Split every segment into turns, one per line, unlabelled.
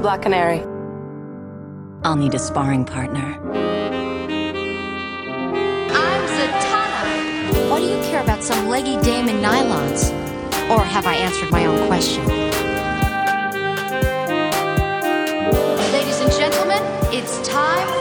Black Canary.
I'll need a sparring partner.
I'm Zatanna. Why do you care about some leggy dame in nylons? Or have I answered my own question? Ladies and gentlemen, it's time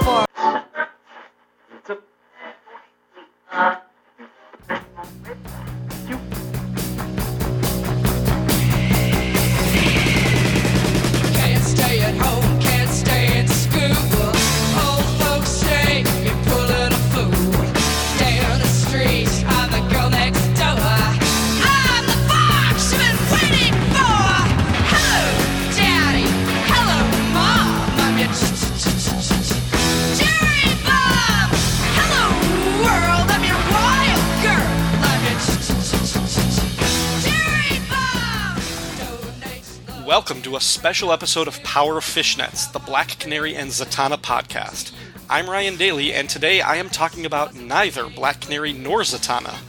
special episode of Power of Fishnets, the Black Canary and Zatanna podcast. I'm Ryan Daly, and today I am talking about neither Black Canary nor Zatanna.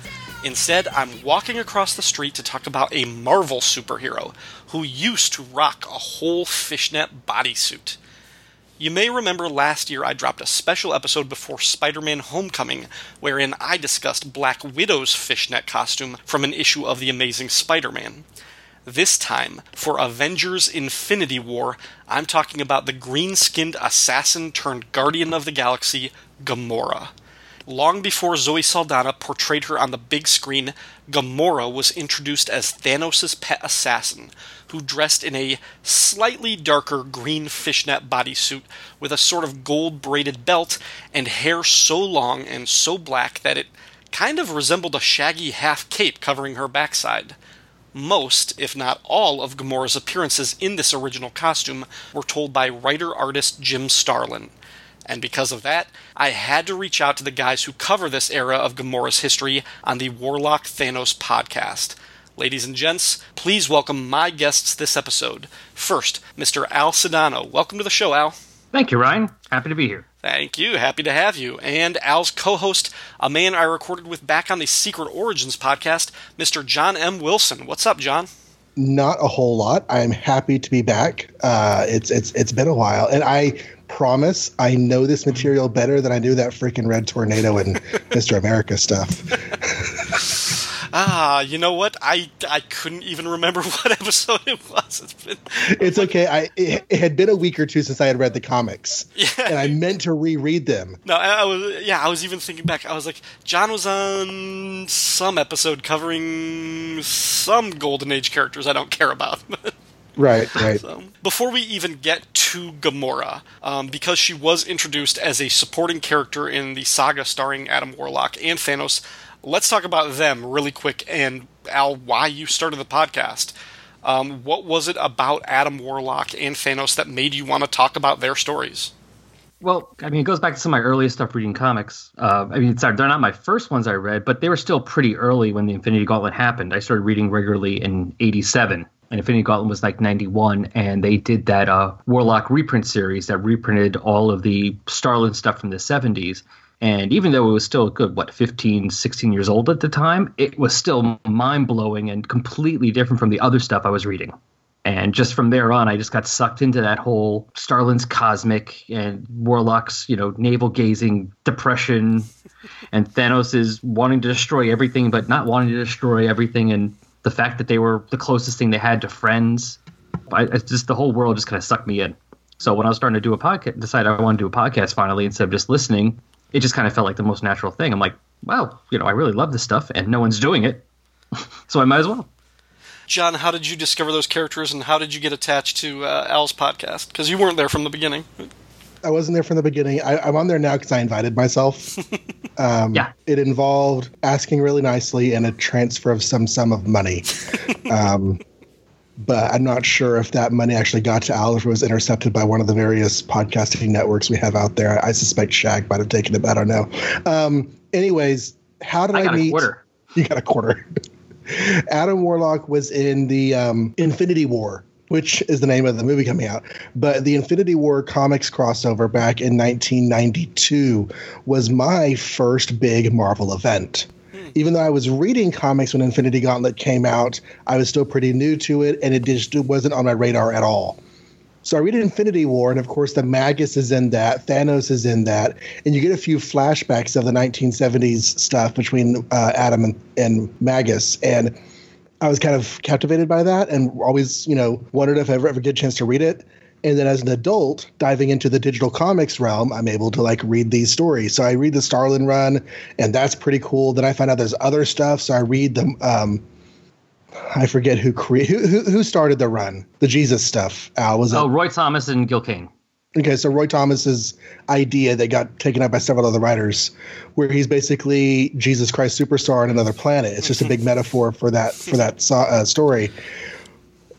Instead, I'm walking across the street to talk about a Marvel superhero who used to rock a whole fishnet bodysuit. You may remember last year I dropped a special episode before Spider Man Homecoming, wherein I discussed Black Widow's fishnet costume from an issue of The Amazing Spider Man. This time, for Avengers Infinity War, I'm talking about the green skinned assassin turned guardian of the galaxy, Gamora. Long before Zoe Saldana portrayed her on the big screen, Gamora was introduced as Thanos' pet assassin, who dressed in a slightly darker green fishnet bodysuit with a sort of gold braided belt and hair so long and so black that it kind of resembled a shaggy half cape covering her backside. Most, if not all, of Gamora's appearances in this original costume were told by writer artist Jim Starlin. And because of that, I had to reach out to the guys who cover this era of Gamora's history on the Warlock Thanos podcast. Ladies and gents, please welcome my guests this episode. First, Mr. Al Sedano. Welcome to the show, Al.
Thank you, Ryan. Happy to be here.
Thank you. Happy to have you. And Al's co host, a man I recorded with back on the Secret Origins podcast, Mr. John M. Wilson. What's up, John?
not a whole lot. I'm happy to be back. Uh, it's it's it's been a while, and I promise I know this material better than I knew that freaking Red Tornado and Mr. America stuff.
Ah, you know what? I, I couldn't even remember what episode it was. It's been
It's okay. I it, it had been a week or two since I had read the comics,
Yeah.
and I meant to reread them.
no. I, I was yeah. I was even thinking back. I was like, John was on some episode covering some Golden Age characters I don't care about.
Right, right.
So, before we even get to Gamora, um, because she was introduced as a supporting character in the saga starring Adam Warlock and Thanos, let's talk about them really quick. And Al, why you started the podcast? Um, what was it about Adam Warlock and Thanos that made you want to talk about their stories?
Well, I mean, it goes back to some of my earliest stuff reading comics. Uh, I mean, sorry, they're not my first ones I read, but they were still pretty early when the Infinity Gauntlet happened. I started reading regularly in '87, and Infinity Gauntlet was like '91, and they did that uh, Warlock reprint series that reprinted all of the Starlin stuff from the '70s. And even though it was still a good, what, 15, 16 years old at the time, it was still mind blowing and completely different from the other stuff I was reading. And just from there on, I just got sucked into that whole Starlin's cosmic and Warlock's, you know, navel gazing depression, and Thanos is wanting to destroy everything, but not wanting to destroy everything, and the fact that they were the closest thing they had to friends. I, it's just the whole world just kind of sucked me in. So when I was starting to do a podcast, decided I wanted to do a podcast finally instead of just listening, it just kind of felt like the most natural thing. I'm like, wow, you know, I really love this stuff, and no one's doing it, so I might as well.
John, how did you discover those characters, and how did you get attached to uh, Al's podcast? Because you weren't there from the beginning.
I wasn't there from the beginning. I, I'm on there now because I invited myself. Um,
Yeah.
It involved asking really nicely and a transfer of some sum of money. um, but I'm not sure if that money actually got to Al or was intercepted by one of the various podcasting networks we have out there. I suspect Shag might have taken it. but I don't know. Um, anyways, how did
I
I,
got a
meet?
quarter.
You got a quarter. Adam Warlock was in the um, Infinity War, which is the name of the movie coming out. But the Infinity War comics crossover back in 1992 was my first big Marvel event. Even though I was reading comics when Infinity Gauntlet came out, I was still pretty new to it, and it just wasn't on my radar at all. So I read Infinity War, and of course, the Magus is in that, Thanos is in that, and you get a few flashbacks of the 1970s stuff between uh, Adam and, and Magus. And I was kind of captivated by that and always, you know, wondered if I ever, ever get a chance to read it. And then as an adult, diving into the digital comics realm, I'm able to like read these stories. So I read the Starlin run, and that's pretty cool. Then I find out there's other stuff. So I read the um, I forget who cre- who, who who started the run, the Jesus stuff. Al was it?
Oh, Roy Thomas and Gil Kane.
Okay, so Roy Thomas's idea that got taken up by several other writers, where he's basically Jesus Christ superstar on another planet. It's just a big metaphor for that for that uh, story.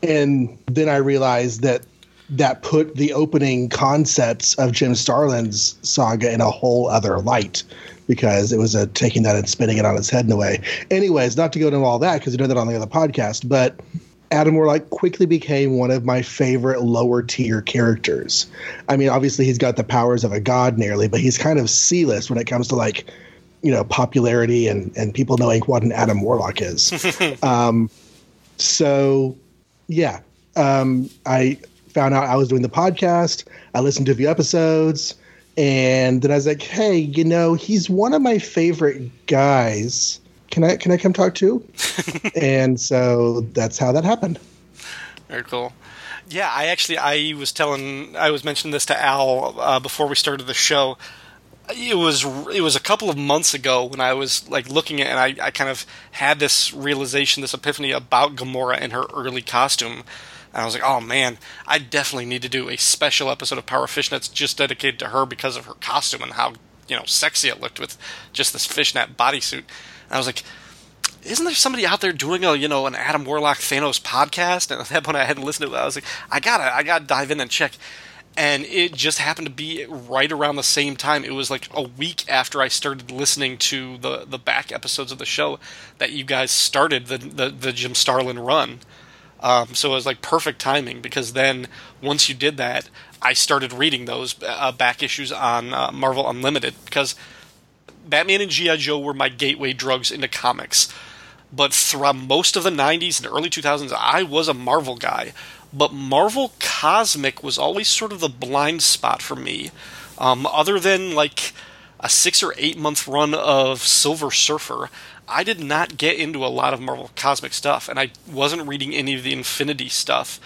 And then I realized that that put the opening concepts of Jim Starlin's saga in a whole other light because it was a taking that and spinning it on its head in a way. Anyways, not to go into all that because you know that on the other podcast, but Adam Warlock quickly became one of my favorite lower tier characters. I mean, obviously he's got the powers of a god nearly, but he's kind of C-list when it comes to like, you know, popularity and and people knowing what an Adam Warlock is. um, so, yeah, um, I found out I was doing the podcast. I listened to a few episodes, and then I was like, "Hey, you know, he's one of my favorite guys. Can I can I come talk to?" and so that's how that happened.
Very cool. Yeah, I actually I was telling I was mentioning this to Al uh, before we started the show. It was it was a couple of months ago when I was like looking at and I, I kind of had this realization, this epiphany about Gamora and her early costume. And I was like, oh man, I definitely need to do a special episode of Power Fishnets just dedicated to her because of her costume and how you know sexy it looked with just this fishnet bodysuit. And I was like, isn't there somebody out there doing a you know an Adam Warlock Thanos podcast? And at that point, I hadn't listened to it. I was like, I gotta I gotta dive in and check. And it just happened to be right around the same time. It was like a week after I started listening to the the back episodes of the show that you guys started the the, the Jim Starlin run. Um, so it was like perfect timing because then once you did that, I started reading those uh, back issues on uh, Marvel Unlimited because Batman and G.I. Joe were my gateway drugs into comics. But throughout most of the 90s and early 2000s, I was a Marvel guy. But Marvel Cosmic was always sort of the blind spot for me. Um, other than like a six or eight month run of Silver Surfer, I did not get into a lot of Marvel Cosmic stuff, and I wasn't reading any of the Infinity stuff.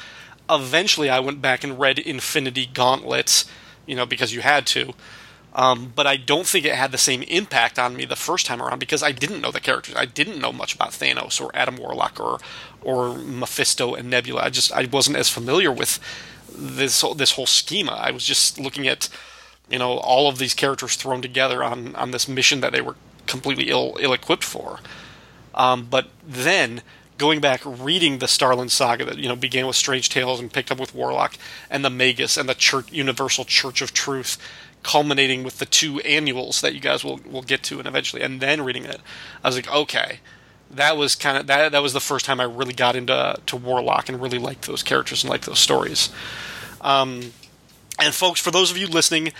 Eventually, I went back and read Infinity Gauntlets, you know, because you had to. Um, but I don't think it had the same impact on me the first time around because I didn't know the characters. I didn't know much about Thanos or Adam Warlock or or Mephisto and Nebula. I just I wasn't as familiar with this this whole schema. I was just looking at you know all of these characters thrown together on on this mission that they were completely ill ill equipped for. Um, but then going back reading the Starlin saga that you know began with Strange Tales and picked up with Warlock and the Magus and the Church, Universal Church of Truth, culminating with the two annuals that you guys will will get to and eventually, and then reading it, I was like, okay, that was kind of that that was the first time I really got into to Warlock and really liked those characters and liked those stories. Um, and folks, for those of you listening,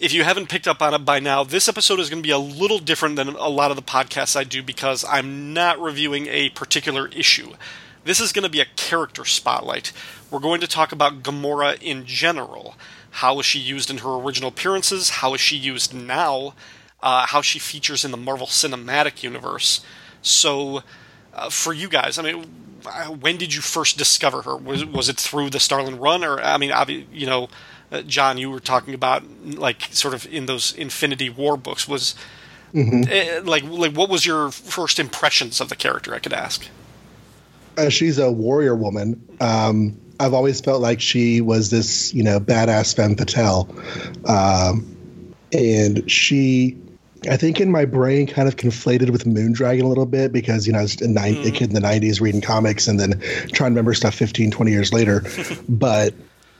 if you haven't picked up on it by now, this episode is going to be a little different than a lot of the podcasts I do because I'm not reviewing a particular issue. This is going to be a character spotlight. We're going to talk about Gamora in general. How was she used in her original appearances? How is she used now? Uh, how she features in the Marvel Cinematic Universe. So, uh, for you guys, I mean, uh, when did you first discover her? Was was it through the Starlin run, or I mean, you know, uh, John, you were talking about like sort of in those Infinity War books. Was uh, like like what was your first impressions of the character? I could ask.
uh, she's a warrior woman. Um, I've always felt like she was this, you know, badass femme fatale. Um, and she, I think in my brain, kind of conflated with Moondragon a little bit because, you know, I was a, nine, a kid in the 90s reading comics and then trying to remember stuff 15, 20 years later. but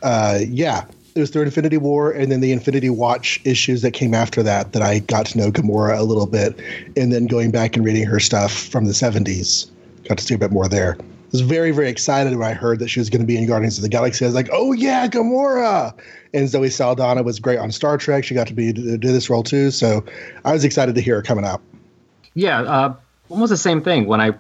uh, yeah, it was through Infinity War and then the Infinity Watch issues that came after that that I got to know Gamora a little bit. And then going back and reading her stuff from the 70s, got to see a bit more there. I was very, very excited when I heard that she was going to be in Guardians of the Galaxy. I was like, oh, yeah, Gamora. And Zoe Saldana was great on Star Trek. She got to be do this role too. So I was excited to hear her coming out.
Yeah, uh, almost the same thing. When I,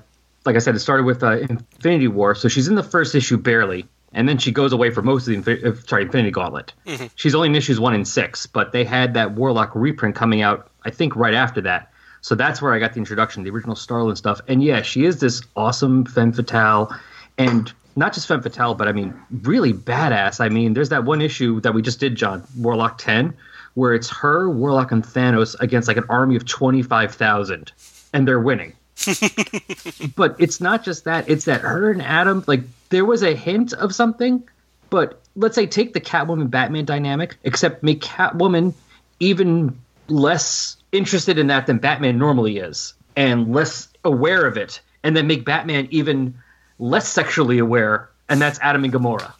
like I said, it started with uh, Infinity War, so she's in the first issue barely, and then she goes away for most of the Infi- uh, sorry Infinity Gauntlet. She's only in issues one and six, but they had that Warlock reprint coming out, I think, right after that. So that's where I got the introduction, the original Starlin stuff. And yeah, she is this awesome femme fatale, and not just femme fatale, but I mean really badass. I mean, there's that one issue that we just did, John Warlock ten, where it's her, Warlock, and Thanos against like an army of twenty five thousand, and they're winning but it's not just that it's that her and adam like there was a hint of something but let's say take the catwoman batman dynamic except make catwoman even less interested in that than batman normally is and less aware of it and then make batman even less sexually aware and that's adam and gamora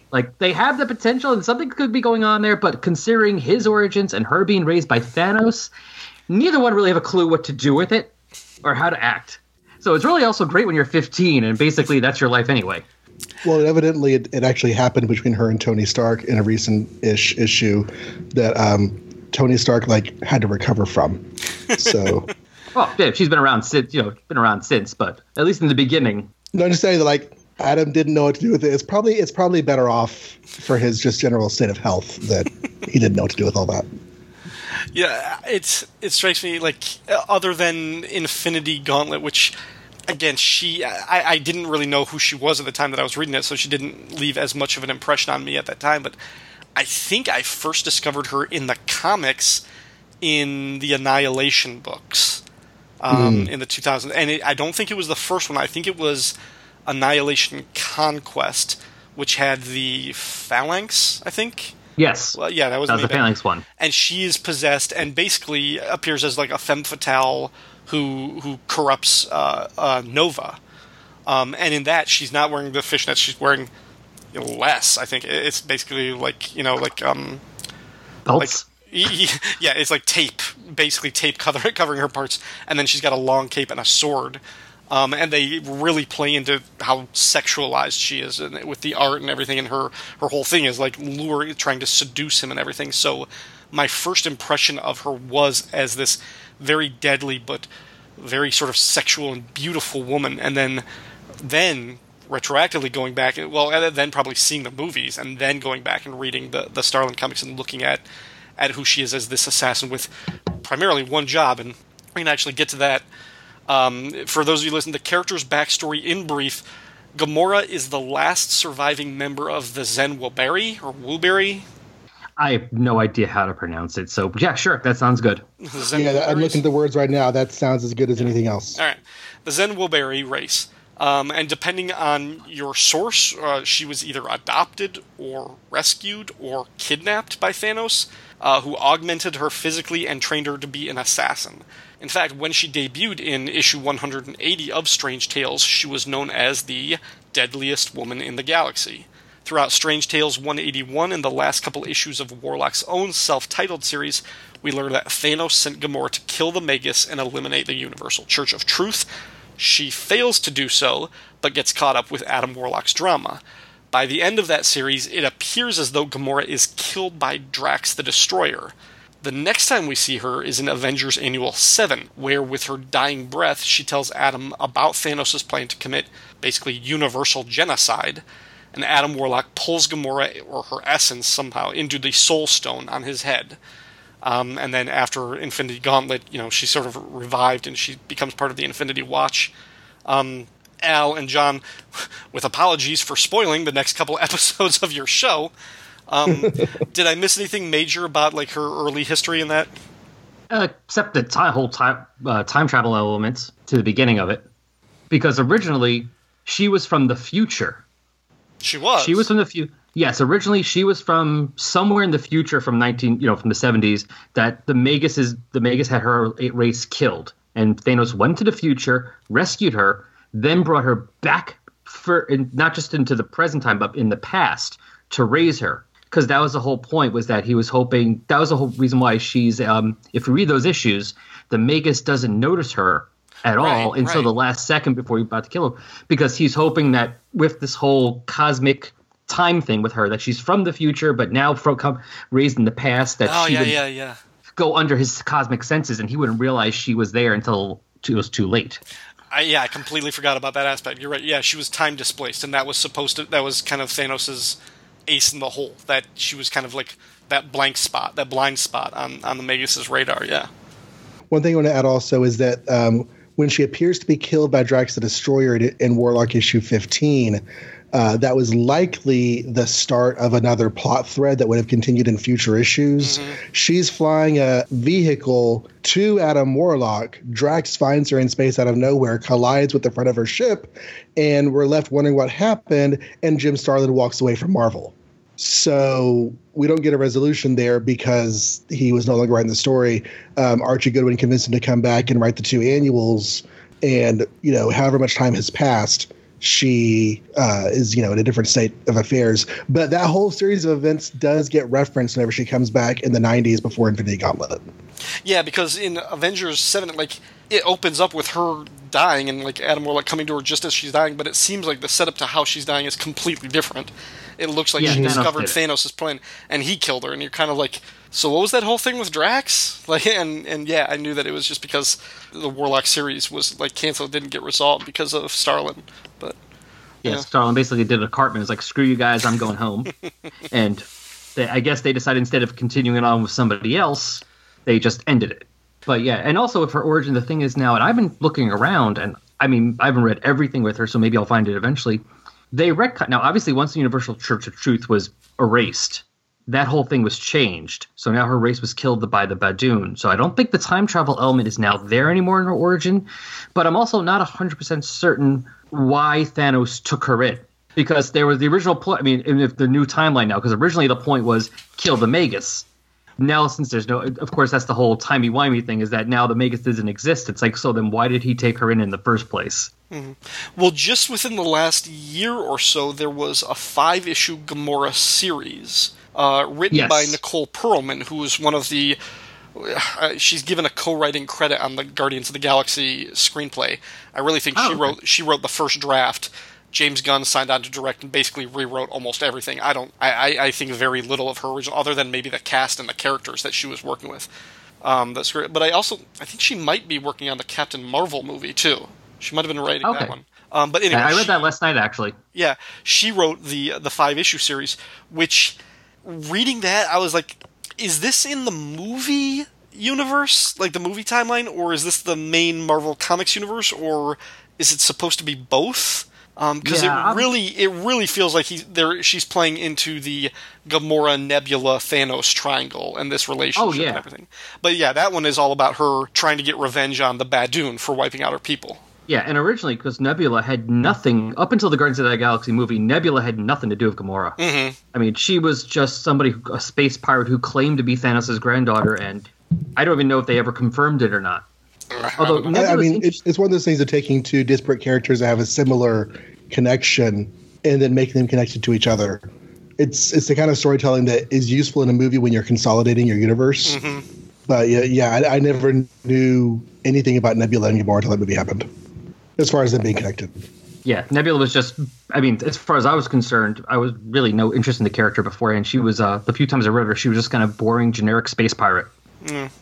like they have the potential and something could be going on there but considering his origins and her being raised by thanos neither one really have a clue what to do with it or how to act. So it's really also great when you're 15 and basically that's your life anyway.
Well, evidently, it, it actually happened between her and Tony Stark in a recent ish issue that um, Tony Stark like had to recover from. So,
Well, yeah, she's been around since, you know, been around since, but at least in the beginning.
no, I'm just saying that like Adam didn't know what to do with it. It's probably it's probably better off for his just general state of health that he didn't know what to do with all that.
Yeah, it's it strikes me like uh, other than Infinity Gauntlet, which again she I, I didn't really know who she was at the time that I was reading it, so she didn't leave as much of an impression on me at that time. But I think I first discovered her in the comics in the Annihilation books um, in the 2000s, and it, I don't think it was the first one. I think it was Annihilation Conquest, which had the Phalanx. I think.
Yes.
Well, yeah, that was
that was the Phalanx one.
and she is possessed and basically appears as like a femme fatale who who corrupts uh, uh, Nova. Um, and in that, she's not wearing the fishnets; she's wearing you know, less. I think it's basically like you know, like um, like
Belts.
y- y- yeah, it's like tape, basically tape cover, covering her parts, and then she's got a long cape and a sword. Um, and they really play into how sexualized she is and with the art and everything. And her her whole thing is like lure, trying to seduce him and everything. So my first impression of her was as this very deadly but very sort of sexual and beautiful woman. And then then retroactively going back, well, and then probably seeing the movies and then going back and reading the the Starlin comics and looking at at who she is as this assassin with primarily one job, and we can actually get to that. Um, for those of you listening, the character's backstory in brief: Gamora is the last surviving member of the Zen Whoberi or Wooberry.
I have no idea how to pronounce it. So, yeah, sure. That sounds good.
Zen
Yeah, I'm looking at the words right now. That sounds as good as anything else.
All right, the Zen Whoberi race. Um, and depending on your source, uh, she was either adopted or rescued or kidnapped by Thanos, uh, who augmented her physically and trained her to be an assassin. In fact, when she debuted in issue 180 of Strange Tales, she was known as the deadliest woman in the galaxy. Throughout Strange Tales 181 and the last couple issues of Warlock's own self titled series, we learn that Thanos sent Gamora to kill the Magus and eliminate the Universal Church of Truth. She fails to do so, but gets caught up with Adam Warlock's drama. By the end of that series, it appears as though Gamora is killed by Drax the Destroyer. The next time we see her is in Avengers Annual 7, where with her dying breath, she tells Adam about Thanos' plan to commit basically universal genocide, and Adam Warlock pulls Gamora or her essence somehow into the Soul Stone on his head. Um, and then after Infinity Gauntlet, you know, she's sort of revived and she becomes part of the Infinity Watch. Um, Al and John, with apologies for spoiling the next couple episodes of your show, um, did I miss anything major about like her early history in that?
Uh, except the ti whole time uh, time travel elements to the beginning of it, because originally she was from the future.
She was.
She was from the few. Yes, originally she was from somewhere in the future, from nineteen, you know, from the seventies. That the Magus is the Magus had her race killed, and Thanos went to the future, rescued her, then brought her back for not just into the present time, but in the past to raise her. Because that was the whole point was that he was hoping that was the whole reason why she's. Um, if you read those issues, the Magus doesn't notice her at all
Right,
until the last second before you're about to kill him because he's hoping that with this whole cosmic time thing with her that she's from the future but now from come, raised in the past that
Oh
she
yeah,
would
yeah, yeah.
go under his cosmic senses and he wouldn't realize she was there until it was too late
I, yeah, I completely forgot about that aspect. You're right. Yeah, she was time displaced, and that was supposed to. That was kind of Thanos's ace in the hole. That she was kind of like that blank spot, that blind spot on on the Magus's radar. Yeah.
One thing I want to add also is that um, when she appears to be killed by Drax the Destroyer in, in Warlock issue 15, uh, that was likely the start of another plot thread that would have continued in future issues. She's flying a vehicle to Adam Warlock. Drax finds her in space out of nowhere, collides with the front of her ship, and we're left wondering what happened. And Jim Starlin walks away from Marvel. So we don't get a resolution there because he was no longer writing the story. Um, Archie Goodwin convinced him to come back and write the two annuals. And, you know, however much time has passed, she uh, is, you know, in a different state of affairs. But that whole series of events does get referenced whenever she comes back in the 90s before Infinity Gauntlet.
Yeah, because in Avengers Seven, like it opens up with her dying and like Adam Warlock coming to her just as she's dying, but it seems like the setup to how she's dying is completely different. It looks like
Yeah,
she
Thanos
discovered. Thanos' plan and he killed her, and you're kind of like, so what was that whole thing with Drax? Like, and and yeah, I knew that it was just because the Warlock series was like canceled, didn't get resolved because of Starlin, but.
Yeah,
Yeah.
Starlin basically did a Cartman. It was like, screw you guys, I'm going home. and they, I guess they decided instead of continuing it on with somebody else, they just ended it. But yeah, and also with her origin, the thing is now, and I've been looking around, and I mean, I haven't read everything with her, so maybe I'll find it eventually. They retcon now. Obviously, once the Universal Church of Truth was erased, that whole thing was changed. So now her race was killed by the Badoon. So I don't think the time travel element is now there anymore in her origin. But I'm also not 100% certain why Thanos took her in. Because there was the original point. I mean, the- the new timeline now, because originally the point was kill the Magus. Now, since there's no, of course, that's the whole timey wimey thing. Is that now the Magus doesn't exist? It's like, so then why did he take her in in the first place?
Well, just within the last year or so, there was a five issue Gamora series uh, written
Yes.
by Nicole Perlman, who is one of the. Uh, she's given a co-writing credit on the Guardians of the Galaxy screenplay. I really think
Oh,
she
okay.
wrote she wrote the first draft. James Gunn signed on to direct and basically rewrote almost everything. I don't. I, I, I think very little of her original, other than maybe the cast and the characters that she was working with. Um, that's great. But I also I think she might be working on the Captain Marvel movie too. She might have been writing
Okay.
that one. Um, but anyway,
I read
she-
that last night actually.
yeah, she wrote the the five issue series. Which, reading that, I was like, is this in the movie universe, like the movie timeline, or is this the main Marvel Comics universe, or is it supposed to be both? Because
Yeah,
it really, it really feels like he's there. She's playing into the Gamora, Nebula, Thanos triangle and this relationship
Oh, yeah.
and everything. But yeah, that one is all about her trying to get revenge on the Badoon for wiping out her people.
Yeah, and originally, because Nebula had nothing up until the Guardians of the Galaxy movie, Nebula had nothing to do with Gamora. Mm-hmm. I mean, she was just somebody, a space pirate who claimed to be Thanos' granddaughter, and I don't even know if they ever confirmed it or not. Although
I, I mean, it's, it's one of those things of taking two disparate characters that have a similar connection and then making them connected to each other. It's it's the kind of storytelling that is useful in a movie when you're consolidating your universe. But yeah, yeah, I, I never knew anything about Nebula and Gamora until that movie happened. As far as them being connected,
yeah, Nebula was just. I mean, as far as I was concerned, I was really no interest in the character beforehand. She was uh, the few times I read her, she was just kind of boring, generic space pirate.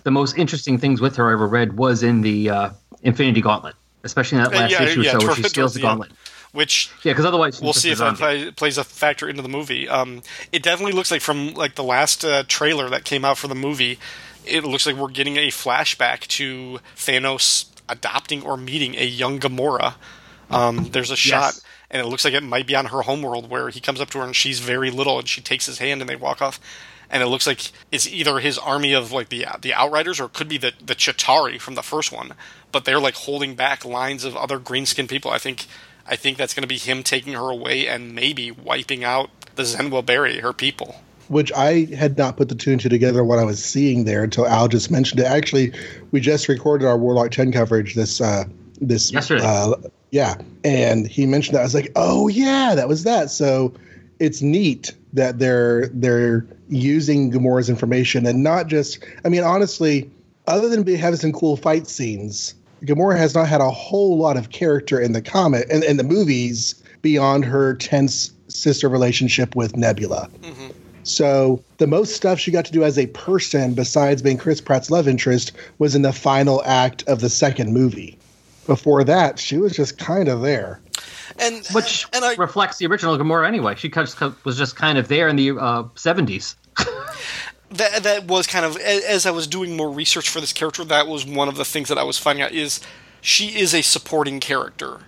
The most interesting things with her I ever read was in the uh, Infinity Gauntlet, especially in that
Uh,
last issue or so where she steals the
the end.
gauntlet.
Which
Yeah, because otherwise
we'll see if that play, plays a factor into the movie. Um, it definitely looks like from like the last uh, trailer that came out for the movie, it looks like we're getting a flashback to Thanos adopting or meeting a young Gamora. Um, there's a shot, and it looks like it might be on her homeworld where he comes up to her and she's very little, and she takes his hand and they walk off. And it looks like it's either his army of like the the Outriders, or it could be the the Chitauri from the first one. But they're like holding back lines of other green skinned people. I think I think that's going to be him taking her away and maybe wiping out the Zen Whoberi, her people.
which I had not put the two and two together what I was seeing there until Al just mentioned it. Actually, we just recorded our Warlock 10 coverage this uh this
Yesterday.
Uh, yeah, and he mentioned that. I was like, "Oh yeah, that was that." So it's neat that they're they're using Gamora's information and not just. I mean, honestly, other than having some cool fight scenes, Gamora has not had a whole lot of character in the comic and in the movies beyond her tense sister relationship with Nebula. Mm-hmm. So the most stuff she got to do as a person, besides being Chris Pratt's love interest, was in the final act of the second movie. before that, she was just kind of there.
And
Which
and I
reflects the original Gamora anyway. She just was just kind of there in the uh, 70s.
that that was kind of as I was doing more research for this character, that was one of the things that I was finding out is she is a supporting character.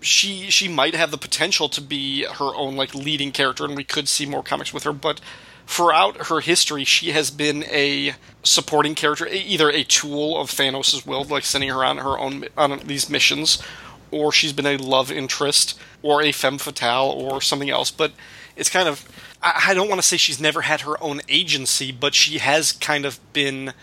She she might have the potential to be her own like leading character, and we could see more comics with her. But throughout her history, she has been a supporting character, either a tool of Thanos' will, like sending her on her own on these missions, or she's been a love interest, or a femme fatale, or something else. But it's kind of I, I don't want to say she's never had her own agency, but she has kind of been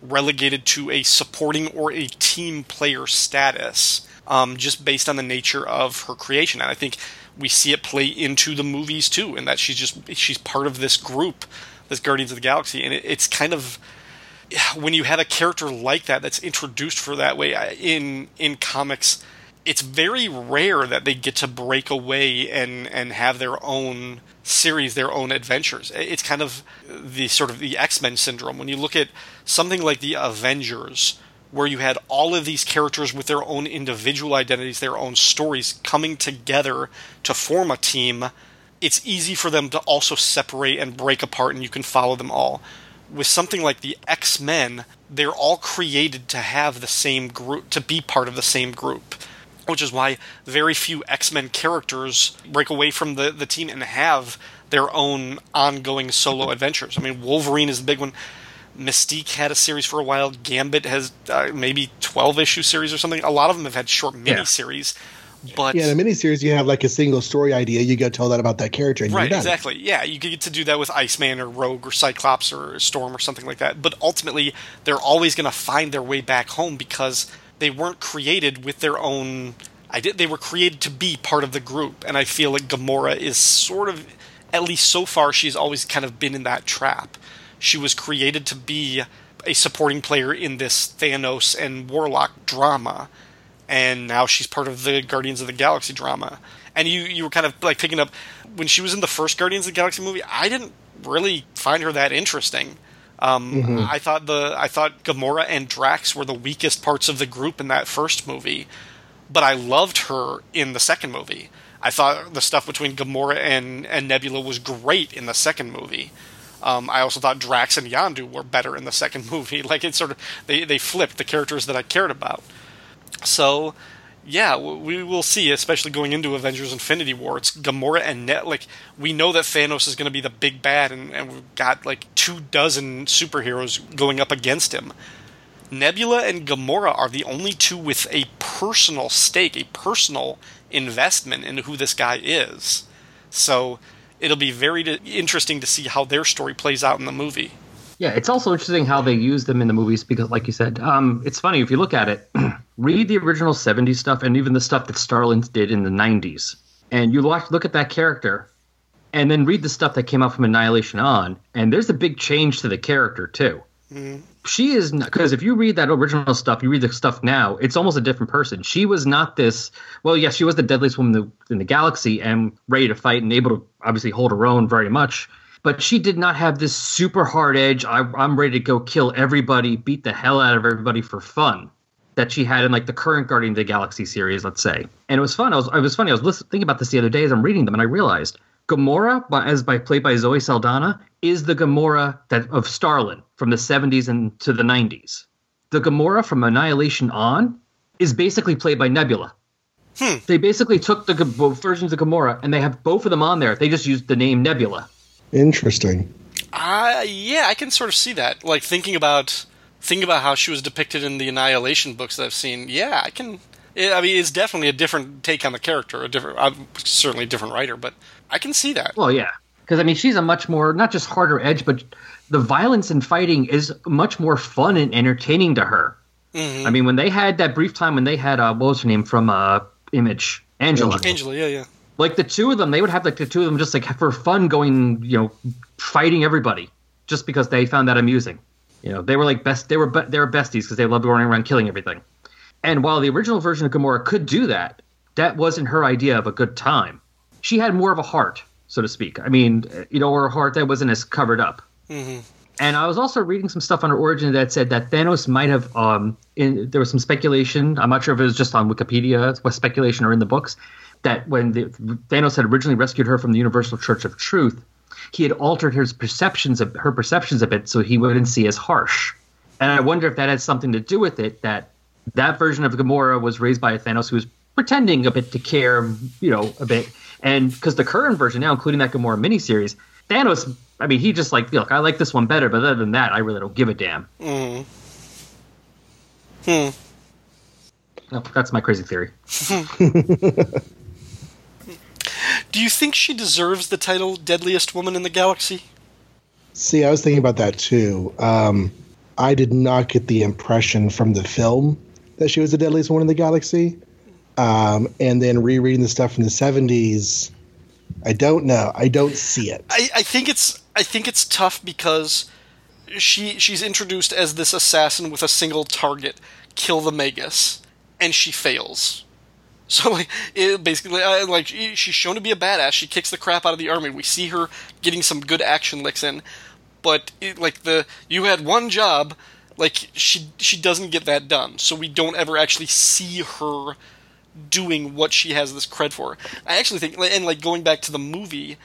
relegated to a supporting or a team player status, um, just based on the nature of her creation. And I think we see it play into the movies too, in that she's just she's part of this group, this Guardians of the Galaxy, and it, it's kind of when you have a character like that that's introduced for that way in in comics it's very rare that they get to break away and and have their own series their own adventures. It's kind of the sort of the x-men syndrome. When you look at something like the avengers where you had all of these characters with their own individual identities their own stories coming together to form a team it's easy for them to also separate and break apart and you can follow them all. With something like the X-Men, they're all created to have the same group, to be part of the same group. Which is why very few X-Men characters break away from the, the team and have their own ongoing solo adventures. I mean, Wolverine is the big one. Mystique had a series for a while. Gambit has uh, maybe 12 issue series or something. A lot of them have had short mini series. Yeah. But
Yeah, in a miniseries, you have like a single story idea. You go tell that about that character, and
Right,
you're done.
exactly. Yeah, you get to do that with Iceman or Rogue or Cyclops or Storm or something like that. But ultimately, they're always going to find their way back home because they weren't created with their own. I did. They were created to be part of the group, and I feel like Gamora is sort of, at least so far, she's always kind of been in that trap. She was created to be a supporting player in this Thanos and Warlock drama and now she's part of the Guardians of the Galaxy drama. And you you were kind of like picking up when she was in the first Guardians of the Galaxy movie. I didn't really find her that interesting. Um, I thought the I thought Gamora and Drax were the weakest parts of the group in that first movie, but I loved her in the second movie. I thought the stuff between Gamora and, and Nebula was great in the second movie. Um, I also thought Drax and Yondu were better in the second movie. Like it sort of they they flipped the characters that I cared about. So, yeah, we will see, especially going into Avengers Infinity War. It's Gamora and Net. Like, we know that Thanos is going to be the big bad, and, and we've got like two dozen superheroes going up against him. Nebula and Gamora are the only two with a personal stake, a personal investment in who this guy is. So, it'll be very interesting to see how their story plays out in the movie.
Yeah, it's also interesting how they use them in the movies because, like you said, um, it's funny if you look at it. read the original '70s stuff and even the stuff that Starlin did in the '90s, and you watch, look at that character, and then read the stuff that came out from Annihilation on, and there's a big change to the character too. She is because if you read that original stuff, you read the stuff now, it's almost a different person. She was not this. Well, yes, she was the deadliest woman in the, in the galaxy and ready to fight and able to obviously hold her own very much but she did not have this super hard edge. I, I'm ready to go kill everybody, beat the hell out of everybody for fun that she had in like the current Guardian of the Galaxy series, let's say. And it was fun. I was, it was funny. I was listening, thinking about this the other day as I'm reading them, and I realized Gamora, by, as by played by Zoe Saldana, is the Gamora that of Starlin from the 70s and to the 90s. The Gamora from Annihilation on is basically played by Nebula. Hmm. They basically took the versions of Gamora and they have both of them on there. They just used the name Nebula.
Interesting.
Uh, yeah, I can sort of see that. Like thinking about thinking about how she was depicted in the Annihilation books that I've seen. Yeah, I can. It, I mean, it's definitely a different take on the character. A different, uh, certainly a different writer, but I can see that.
Well, yeah, because I mean, she's a much more not just harder edge, but the violence and fighting is much more fun and entertaining to her. I mean, when they had that brief time when they had uh, what was her name from uh, Image, Angela.
Angela, yeah, yeah.
Like the two of them, they would have like the two of them just like for fun going, you know, fighting everybody just because they found that amusing. You know, they were like best. They were be- they were besties because they loved running around killing everything. And while the original version of Gamora could do that, that wasn't her idea of a good time. She had more of a heart, so to speak. I mean, you know, her heart that wasn't as covered up. And I was also reading some stuff on her origin that said that Thanos might have. Um, in, there was some speculation. I'm not sure if it was just on Wikipedia, was speculation or in the books, that when the, Thanos had originally rescued her from the Universal Church of Truth, he had altered his perceptions of her perceptions a bit so he wouldn't see as harsh. And I wonder if that has something to do with it. That that version of Gamora was raised by a Thanos who was pretending a bit to care, you know, a bit. And because the current version now, including that Gamora miniseries, Thanos, I mean, he just like, look, I like this one better, but other than that, I really don't give a damn.
Mm. Hmm.
No, that's my crazy theory.
Do you think she deserves the title Deadliest Woman in the Galaxy?
See, I was thinking about that too. Um, I did not get the impression from the film that she was the deadliest woman in the galaxy. Um, and then rereading the stuff from the 70s, I don't know. I don't see it.
I, I think it's I think it's tough because she she's introduced as this assassin with a single target, kill the Magus, and she fails. So like it basically I, like she- she's shown to be a badass. She kicks the crap out of the army. We see her getting some good action licks in, but it, like the you had one job, like she she doesn't get that done. So we don't ever actually see her doing what she has this cred for. I actually think, and like going back to the movie,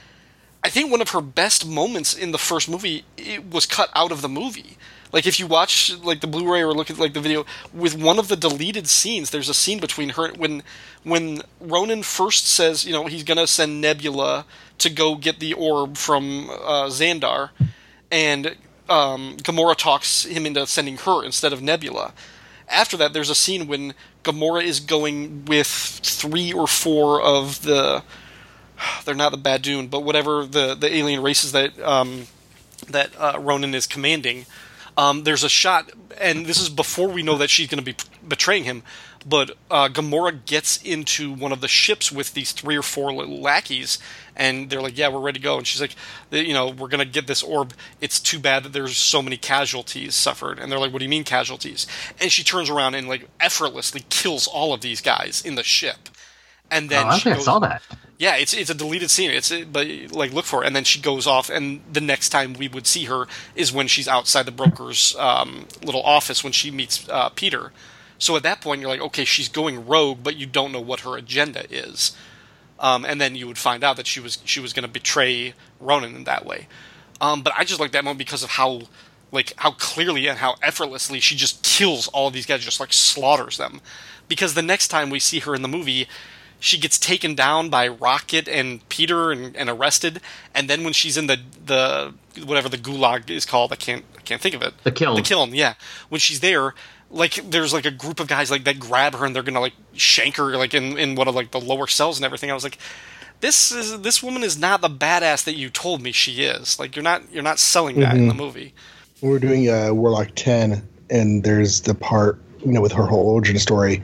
I think one of her best moments in the first movie it was cut out of the movie. Like if you watch like the Blu-ray or look at like the video with one of the deleted scenes, there's a scene between her when when Ronan first says, you know, he's gonna send Nebula to go get the orb from uh, Xandar, and um, Gamora talks him into sending her instead of Nebula. After that, there's a scene when Gamora is going with three or four of the they're not the Badoon, but whatever the the alien races that um, that uh, Ronan is commanding. Um, there's a shot, and this is before we know that she's going to be betraying him. But uh, Gamora gets into one of the ships with these three or four little lackeys, and they're like, "Yeah, we're ready to go." And she's like, "You know, we're going to get this orb. It's too bad that there's so many casualties suffered." And they're like, "What do you mean casualties?" And she turns around and like effortlessly kills all of these guys in the ship. And then
oh, I
she
think I
goes-
saw that.
Yeah, it's it's a deleted scene. It's but like look for it, and then she goes off, and the next time we would see her is when she's outside the broker's um, little office when she meets uh, Peter. So at that point, you're like, okay, she's going rogue, but you don't know what her agenda is. Um, and then you would find out that she was she was going to betray Ronan in that way. Um, but I just like that moment because of how like how clearly and how effortlessly she just kills all these guys, just like slaughters them. Because the next time we see her in the movie, she gets taken down by Rocket and Peter and, and arrested, and then when she's in the the whatever the gulag is called, I can't I can't think of it.
The Kyln.
The Kyln, yeah. When she's there, like there's like a group of guys like that grab her and they're gonna like shank her like in in one of like the lower cells and everything. I was like, this is this woman is not the badass that you told me she is. Like you're not you're not selling that in the movie.
we were doing uh, Warlock 10, and there's the part, you know, with her whole origin story.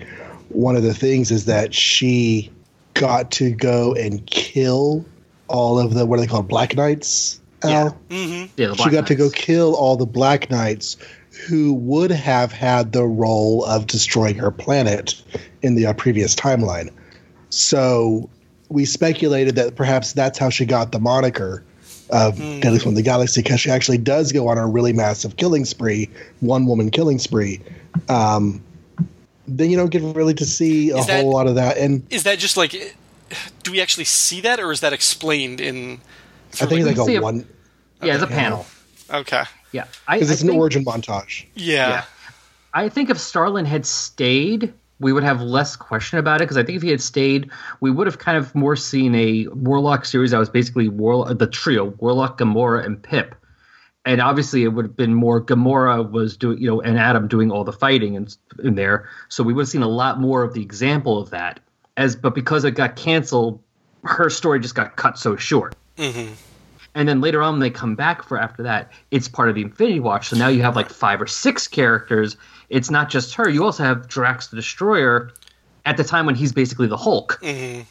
One of the things is that she got to go and kill all of the, what are they called, Black Knights? Al?
Yeah, the
She
Black
got to go kill all the Black Knights who would have had the role of destroying her planet in the uh, previous timeline. So we speculated that perhaps that's how she got the moniker of Deadliest One in the Galaxy because she actually does go on a really massive killing spree, one woman killing spree. Um, then you don't get really to see a
Is that-
whole lot of that. And
Is that just like do we actually see that or is that explained in
I think it's like
see
a
a-
one
Yeah, it's a panel.
Okay.
Yeah,
because it's
I
an
think-
origin montage.
Yeah.
Yeah. I think if Starlin had stayed, we would have less question about it because I think if he had stayed, we would have kind of more seen a Warlock series that was basically War the trio Warlock, Gamora, and Pip. And obviously, it would have been more Gamora was doing, you know, and Adam doing all the fighting and in there. So we would have seen a lot more of the example of that. As but because it got canceled, her story just got cut so short. Mm-hmm. And then later on, they come back for after that, it's part of the Infinity Watch. So now you have like five or six characters. It's not just her. You also have Drax the Destroyer at the time when he's basically the Hulk. Mm-hmm.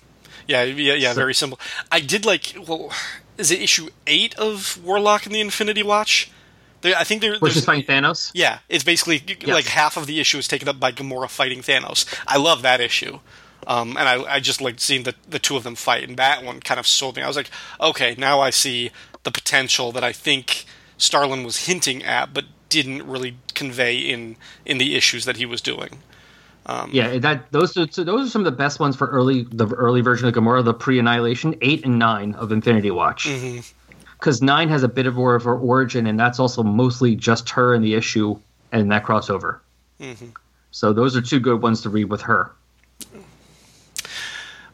Yeah, yeah, yeah, very simple. I did like well is it issue 8 of Warlock and the Infinity Watch? There, I think there
Which is fighting Thanos.
Yeah, it's basically like half of the issue is taken up by Gamora fighting Thanos. I love that issue. Um, and I, I just liked seeing the, the two of them fight, and that one kind of sold me. I was like, okay, now I see the potential that I think Starlin was hinting at, but didn't really convey in in the issues that he was doing.
Yeah, that those are so those are some of the best ones for early the early version of Gamora, the pre Annihilation, eight and nine of Infinity Watch. Because nine has a bit of more of her origin, and that's also mostly just her and the issue and that crossover. So those are two good ones to read with her.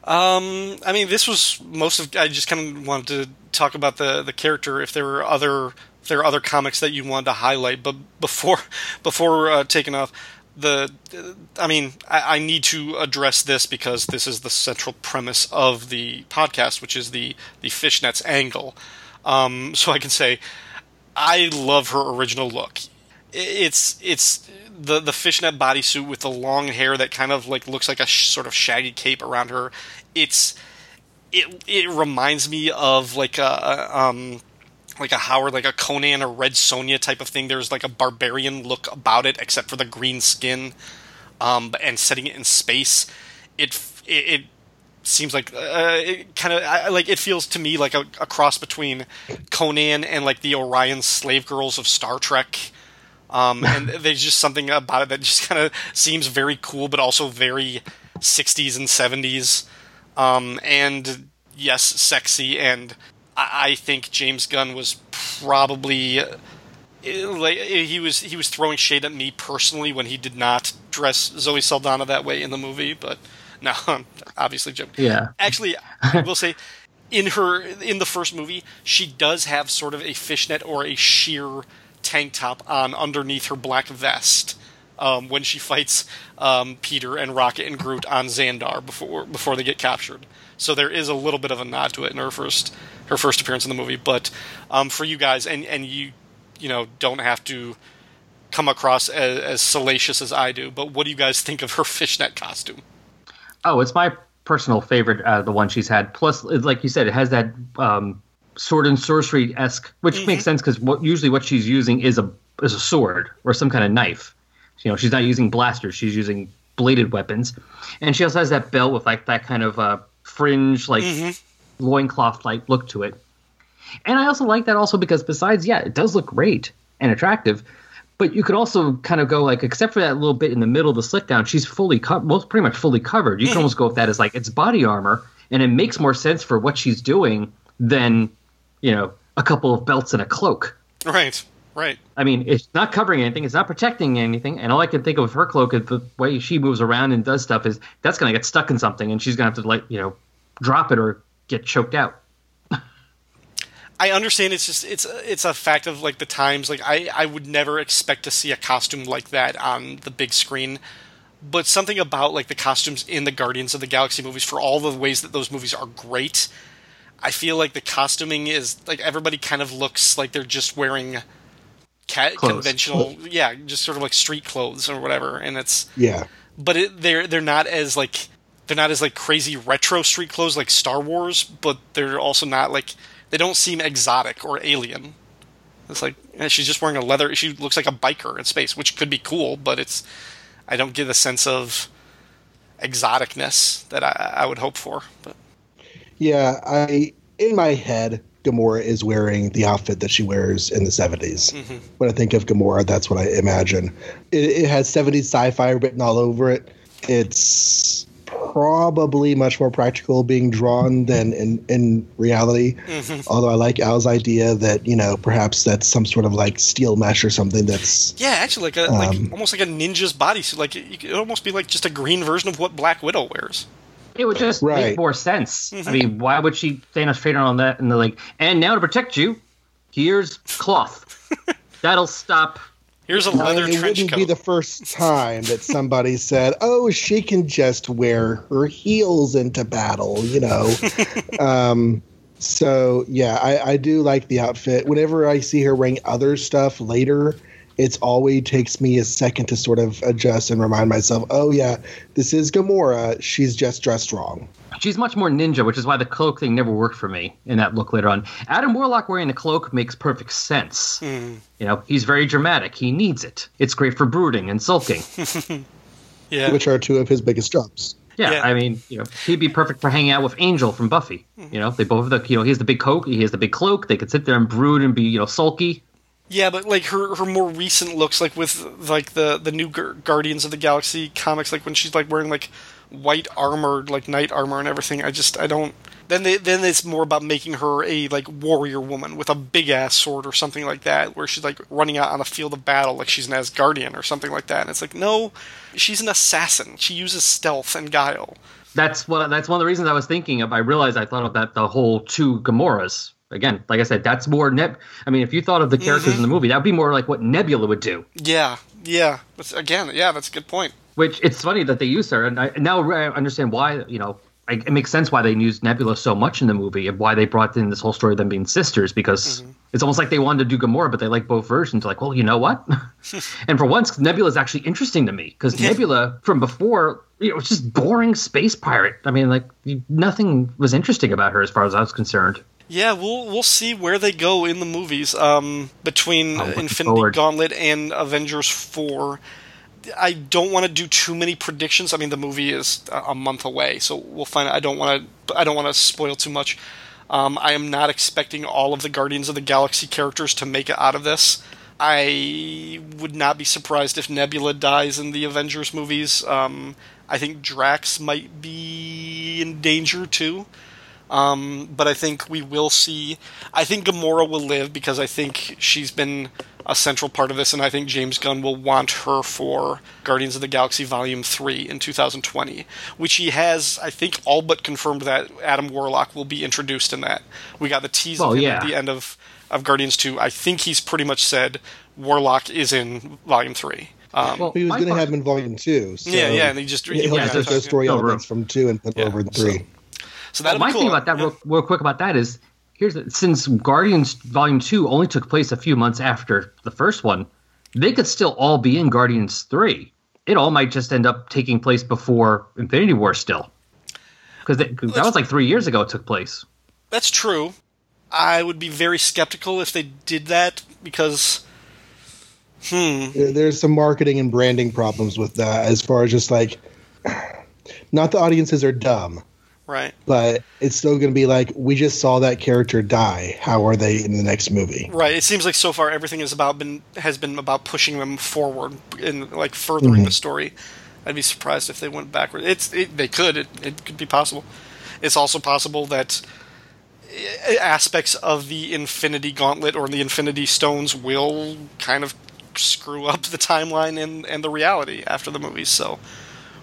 Um, I mean, this was most of. I just kind of wanted to talk about the the character. If there were other if there are other comics that you wanted to highlight, but before before uh, taking off, the I mean, I, I need to address this because this is the central premise of the podcast, which is the the fishnets angle. Um, so I can say, I love her original look. It's it's the the fishnet bodysuit with the long hair that kind of like looks like a sh- sort of shaggy cape around her. It's it it reminds me of like a um like a Howard like a Conan or Red Sonja type of thing. There's like a barbarian look about it, except for the green skin, um, and setting it in space. It it, it seems like uh, it kind of like it feels to me like a, a cross between Conan and like the Orion slave girls of Star Trek. Um, and there's just something about it that just kind of seems very cool, but also very 60s and 70s. Um, and yes, sexy. And I, I think James Gunn was probably like he was he was throwing shade at me personally when he did not dress Zoe Saldana that way in the movie. But no, obviously Jim.
Yeah.
Actually, I will say, in her in the first movie, she does have sort of a fishnet or a sheer tank top on underneath her black vest um, when she fights um, Peter and Rocket and Groot on Xandar before before they get captured. So there is a little bit of a nod to it in her first her first appearance in the movie. But um, for you guys, and and you you know don't have to come across as, as salacious as I do. But what do you guys think of her fishnet costume?
Oh, it's my personal favorite of the one she's had. Plus, like you said, it has that um, sword and sorcery esque, which makes sense because what, usually what she's using is a is a sword or some kind of knife. You know, she's not using blasters; she's using bladed weapons, and she also has that belt with like that kind of uh, fringe, like loincloth like look to it. And I also like that also because besides, yeah, it does look great and attractive. But you could also kind of go like, except for that little bit in the middle of the slick down, she's fully covered, most pretty much fully covered. You can mm-hmm. almost go with that as like it's body armor, and it makes more sense for what she's doing than, you know, a couple of belts and a cloak.
Right, right.
I mean, it's not covering anything, it's not protecting anything, and all I can think of with her cloak is the way she moves around and does stuff is that's going to get stuck in something, and she's going to have to like, you know, drop it or get choked out.
I understand it's just it's it's a fact of like the times. Like I I would never expect to see a costume like that on the big screen. But something about like the costumes in the Guardians of the Galaxy movies, for all the ways that those movies are great, I feel like the costuming is like everybody kind of looks like they're just wearing ca- conventional, yeah, just sort of like street clothes or whatever. And it's
Yeah.
but it, they're they're not as like they're not as like crazy retro street clothes like Star Wars, but they're also not like they don't seem exotic or alien. It's like eh, she's just wearing a leather. She looks like a biker in space, which could be cool, but it's I don't get a sense of exoticness that I, I would hope for. But
Yeah, I in my head, Gamora is wearing the outfit that she wears in the 70s. When I think of Gamora, that's what I imagine. It, it has 70s sci-fi written all over it. It's probably much more practical being drawn than in, in reality. Although I like Al's idea that, you know, perhaps that's some sort of like steel mesh or something that's
yeah, actually, like a
Um,
like almost like a ninja's body bodysuit. Like it could almost be like just a green version of what Black Widow wears.
It would just
Right.
make more sense. I mean, why would she Thanos straight on that and they're like, and now to protect you, here's cloth. That'll stop.
Here's a leather
it
trench
wouldn't
coat.
be the first time that somebody said, "Oh, she can just wear her heels into battle," you know. um, so yeah, I, I do like the outfit. Whenever I see her wearing other stuff later, it's always takes me a second to sort of adjust and remind myself, "Oh yeah, this is Gamora. She's just dressed wrong."
She's much more ninja, which is why the cloak thing never worked for me in that look later on. Adam Warlock wearing the cloak makes perfect sense. Hmm. You know, he's very dramatic. He needs it. It's great for brooding and sulking.
yeah,
Which are two of his biggest jobs.
Yeah,
Yeah.
I mean, you know, he'd be perfect for hanging out with Angel from Buffy. Hmm. You know, they both have the, you know, he has the big coat, he has the big cloak. They could sit there and brood and be, you know, sulky.
Yeah, but like her her more recent looks, like with like the the new Gu- Guardians of the Galaxy comics, like when she's like wearing like white armor, like knight armor and everything. I just I don't. Then they then it's more about making her a like warrior woman with a big ass sword or something like that, where she's like running out on a field of battle like she's an Asgardian or something like that. And it's like no, she's an assassin. She uses stealth and guile.
That's what. That's one of the reasons I was thinking of. I realized I thought of that the whole two Gamoras. Again, like I said, that's more Neb. I mean, if you thought of the characters in the mm-hmm. movie, that would be more like what Nebula would do.
Yeah, yeah. That's, again, yeah, that's a good point.
Which it's funny that they use her, and I now I understand why. You know, it makes sense why they used Nebula so much in the movie, and why they brought in this whole story of them being sisters. Because it's almost like they wanted to do Gamora, but they like both versions. Like, well, you know what? and for once, Nebula is actually interesting to me because Nebula from before, you know, was just boring space pirate. I mean, like nothing was interesting about her as far as I was concerned.
Yeah, we'll we'll see where they go in the movies. Um, between Infinity
forward.
Gauntlet and Avengers Four, I don't want to do too many predictions. I mean, the movie is a month away, so we'll find. I don't want to. I don't want to spoil too much. Um, I am not expecting all of the Guardians of the Galaxy characters to make it out of this. I would not be surprised if Nebula dies in the Avengers movies. Um, I think Drax might be in danger too. Um, but I think we will see. I think Gamora will live because I think she's been a central part of this, and I think James Gunn will want her for Guardians of the Galaxy Volume 3 in 2020, which he has, I think, all but confirmed that Adam Warlock will be introduced in that. We got the tease
Well,
of
yeah.
at the end of, of Guardians 2. I think he's pretty much said Warlock is in Volume 3. Um,
Well,
He was going to have him in volume two. So
yeah, yeah, and he just.
He'll
he-
yeah,
just
there's-
take those story elements from two and put
Yeah,
over in three.
So that'll
my
be cool.
thing about that,
Yeah.
real, real quick about that is here's the, since Guardians Volume Two only took place a few months after the first one, they could still all be in Guardians Three. It all might just end up taking place before Infinity War still, because that was like three years ago it took place.
That's true. I would be very skeptical if they did that because hmm.
There- There's some marketing and branding problems with that, as far as just like, not the audiences are dumb,
right.
but it's still going to be like, we just saw that character die. How are they in the next movie?
Right. It seems like so far everything is about been has been about pushing them forward and like furthering the story. I'd be surprised if they went backward. It's it, they could. It, it could be possible. It's also possible that eh, aspects of the Infinity Gauntlet or the Infinity Stones will kind of screw up the timeline and and the reality after the movies. So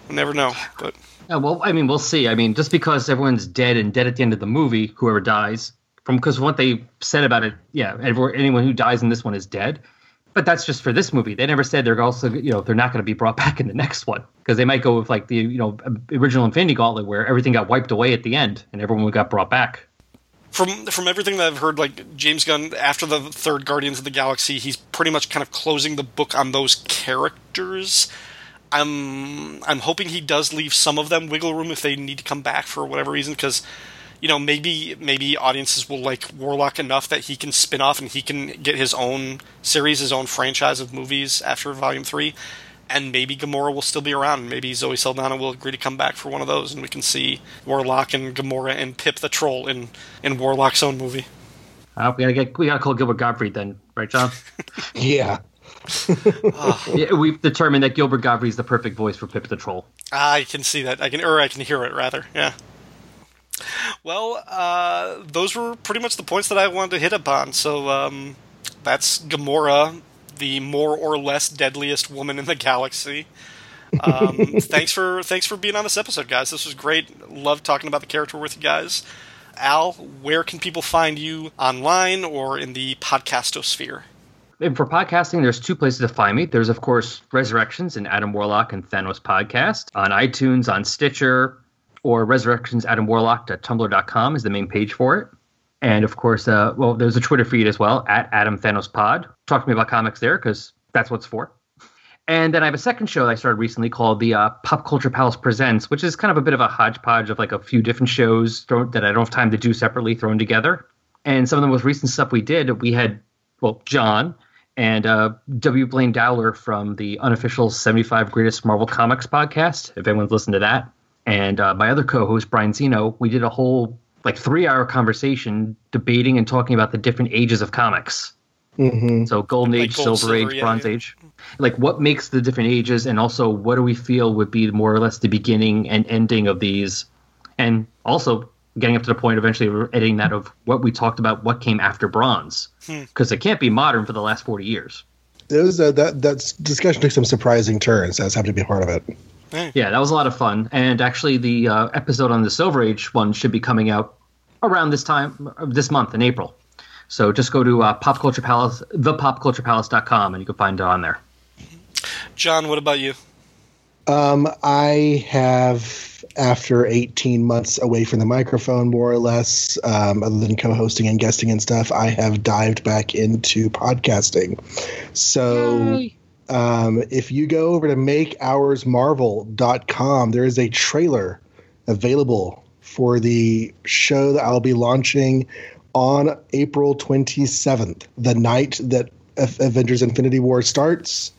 we'll never know. But
Yeah, well, I mean, we'll see. I mean, just because everyone's dead and dead at the end of the movie, whoever dies, from because what they said about it, yeah, everyone, anyone who dies in this one is dead. But that's just for this movie. They never said they're also, you know, they're not going to be brought back in the next one because they might go with like the, you know, um, original Infinity Gauntlet where everything got wiped away at the end and everyone got brought back.
from from everything that I've heard, like James Gunn after the third Guardians of the Galaxy, he's pretty much kind of closing the book on those characters. I'm I'm hoping he does leave some of them wiggle room if they need to come back for whatever reason, because you know maybe maybe audiences will like Warlock enough that he can spin off and he can get his own series, his own franchise of movies after Volume Three. And maybe Gamora will still be around. Maybe Zoe Saldana will agree to come back for one of those, and we can see Warlock and Gamora and Pip the Troll in in Warlock's own movie.
Uh, we gotta get, we gotta call Gilbert Gottfried then, right, John?
Yeah.
yeah, we've determined that Gilbert Gottfried is the perfect voice for Pip the Troll.
I can see that. I can, or I can hear it rather. Yeah. Well, uh, those were pretty much the points that I wanted to hit upon. So um, that's Gamora, the more or less deadliest woman in the galaxy. Um, thanks for thanks for being on this episode, guys. This was great. Love talking about the character with you guys. Al, where can people find you online or in the podcastosphere?
And for podcasting, there's two places to find me. There's, of course, Resurrections and Adam Warlock and Thanos podcast on iTunes, on Stitcher, or resurrectionsadamwarlock.tumblr.com is the main page for it. And of course, uh, well, there's a Twitter feed as well at Adam Thanos Pod. Talk to me about comics there because that's what it's for. And then I have a second show that I started recently called the uh, Pop Culture Palace Presents, which is kind of a bit of a hodgepodge of like a few different shows thrown, that I don't have time to do separately thrown together. And some of the most recent stuff we did, we had, well, John and uh, W. Blaine Dowler from the unofficial 75 Greatest Marvel Comics podcast, if anyone's listened to that. And uh, my other co host, Brian Zeno, we did a whole like three hour conversation debating and talking about the different ages of comics
hmm
So Golden
Like
Age,
gold,
Silver
silver,
Age,
yeah,
Bronze
yeah.
Age. Like what makes the different ages, and also what do we feel would be more or less the beginning and ending of these, and also getting up to the point eventually of editing that of what we talked about, what came after Bronze,
Hmm.
because it can't be modern for the last forty years.
It was uh, that that discussion took some surprising turns. That's happy to be a part of it.
Yeah, that was a lot of fun. And actually, the uh, episode on the Silver Age one should be coming out around this time, uh, this month in April. So just go to uh, Pop Culture Palace, thepopculturepalace.com, and you can find it on there.
John, what about you?
Um, I have, after 18 months away from the microphone, more or less, um, other than co-hosting and guesting and stuff, I have dived back into podcasting. So, um, if you go over to makeoursmarvel.com, there is a trailer available for the show that I'll be launching on April 27th, the night that Avengers Infinity War starts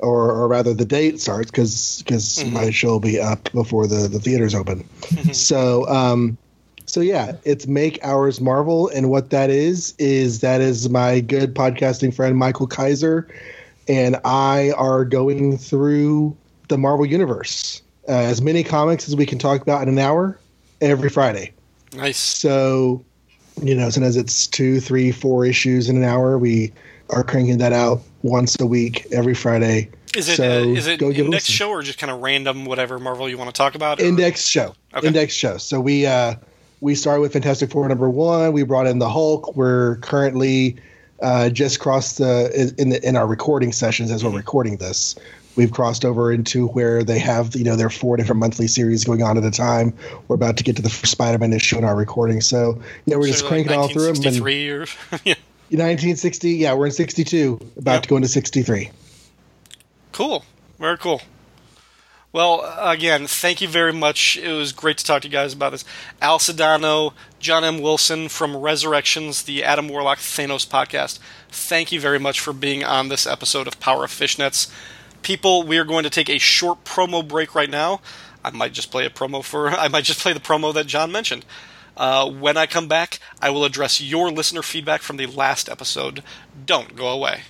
or, or rather the date starts because because my show will be up before the, the theaters open. So um, so yeah, it's Make Ours Marvel, and what that is is that is my good podcasting friend Michael Kaiser, and I are going through the Marvel universe, uh, as many comics as we can talk about in an hour every Friday.
Nice.
So, you know, sometimes it's two, three, four issues in an hour. We are cranking that out once a week, every Friday.
Is it
So,
uh, is it index show or just kind of random whatever Marvel you want to talk about? or-
Index show.
Okay.
Index show. So we uh we started with Fantastic Four number one. We brought in the Hulk. We're currently uh, just crossed the in the in our recording sessions as we're recording this. We've crossed over into where they have you know their four different monthly series going on at a time. We're about to get to the Spider-Man issue in our recording. So yeah, we're
So
just
like
cranking all through them. And
1963 or yeah.
1960. Yeah, we're in 62. About
Yep.
to go into 63.
Cool. Very cool. Well, again, thank you very much. It was great to talk to you guys about this. Al Sedano, John M. Wilson from Resurrections, the Adam Warlock Thanos podcast. Thank you very much for being on this episode of Power of Fishnets. People, we are going to take a short promo break right now. I might just play a promo for. I might just play the promo that John mentioned. Uh, when I come back, I will address your listener feedback from the last episode. Don't go away.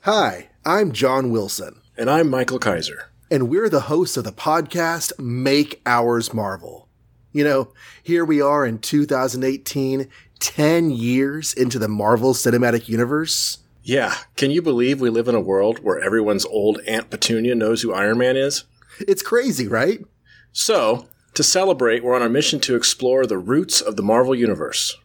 Hi, I'm John Wilson,
And I'm Michael Kaiser.
and we're the hosts of the podcast Make Ours Marvel. You know, here we are in 2018, 10 years into the Marvel Cinematic Universe.
Yeah, can you believe we live in a world where everyone's old Aunt Petunia knows who Iron Man is?
It's crazy, right?
So, to celebrate, we're on our mission to explore the roots of the Marvel Universe.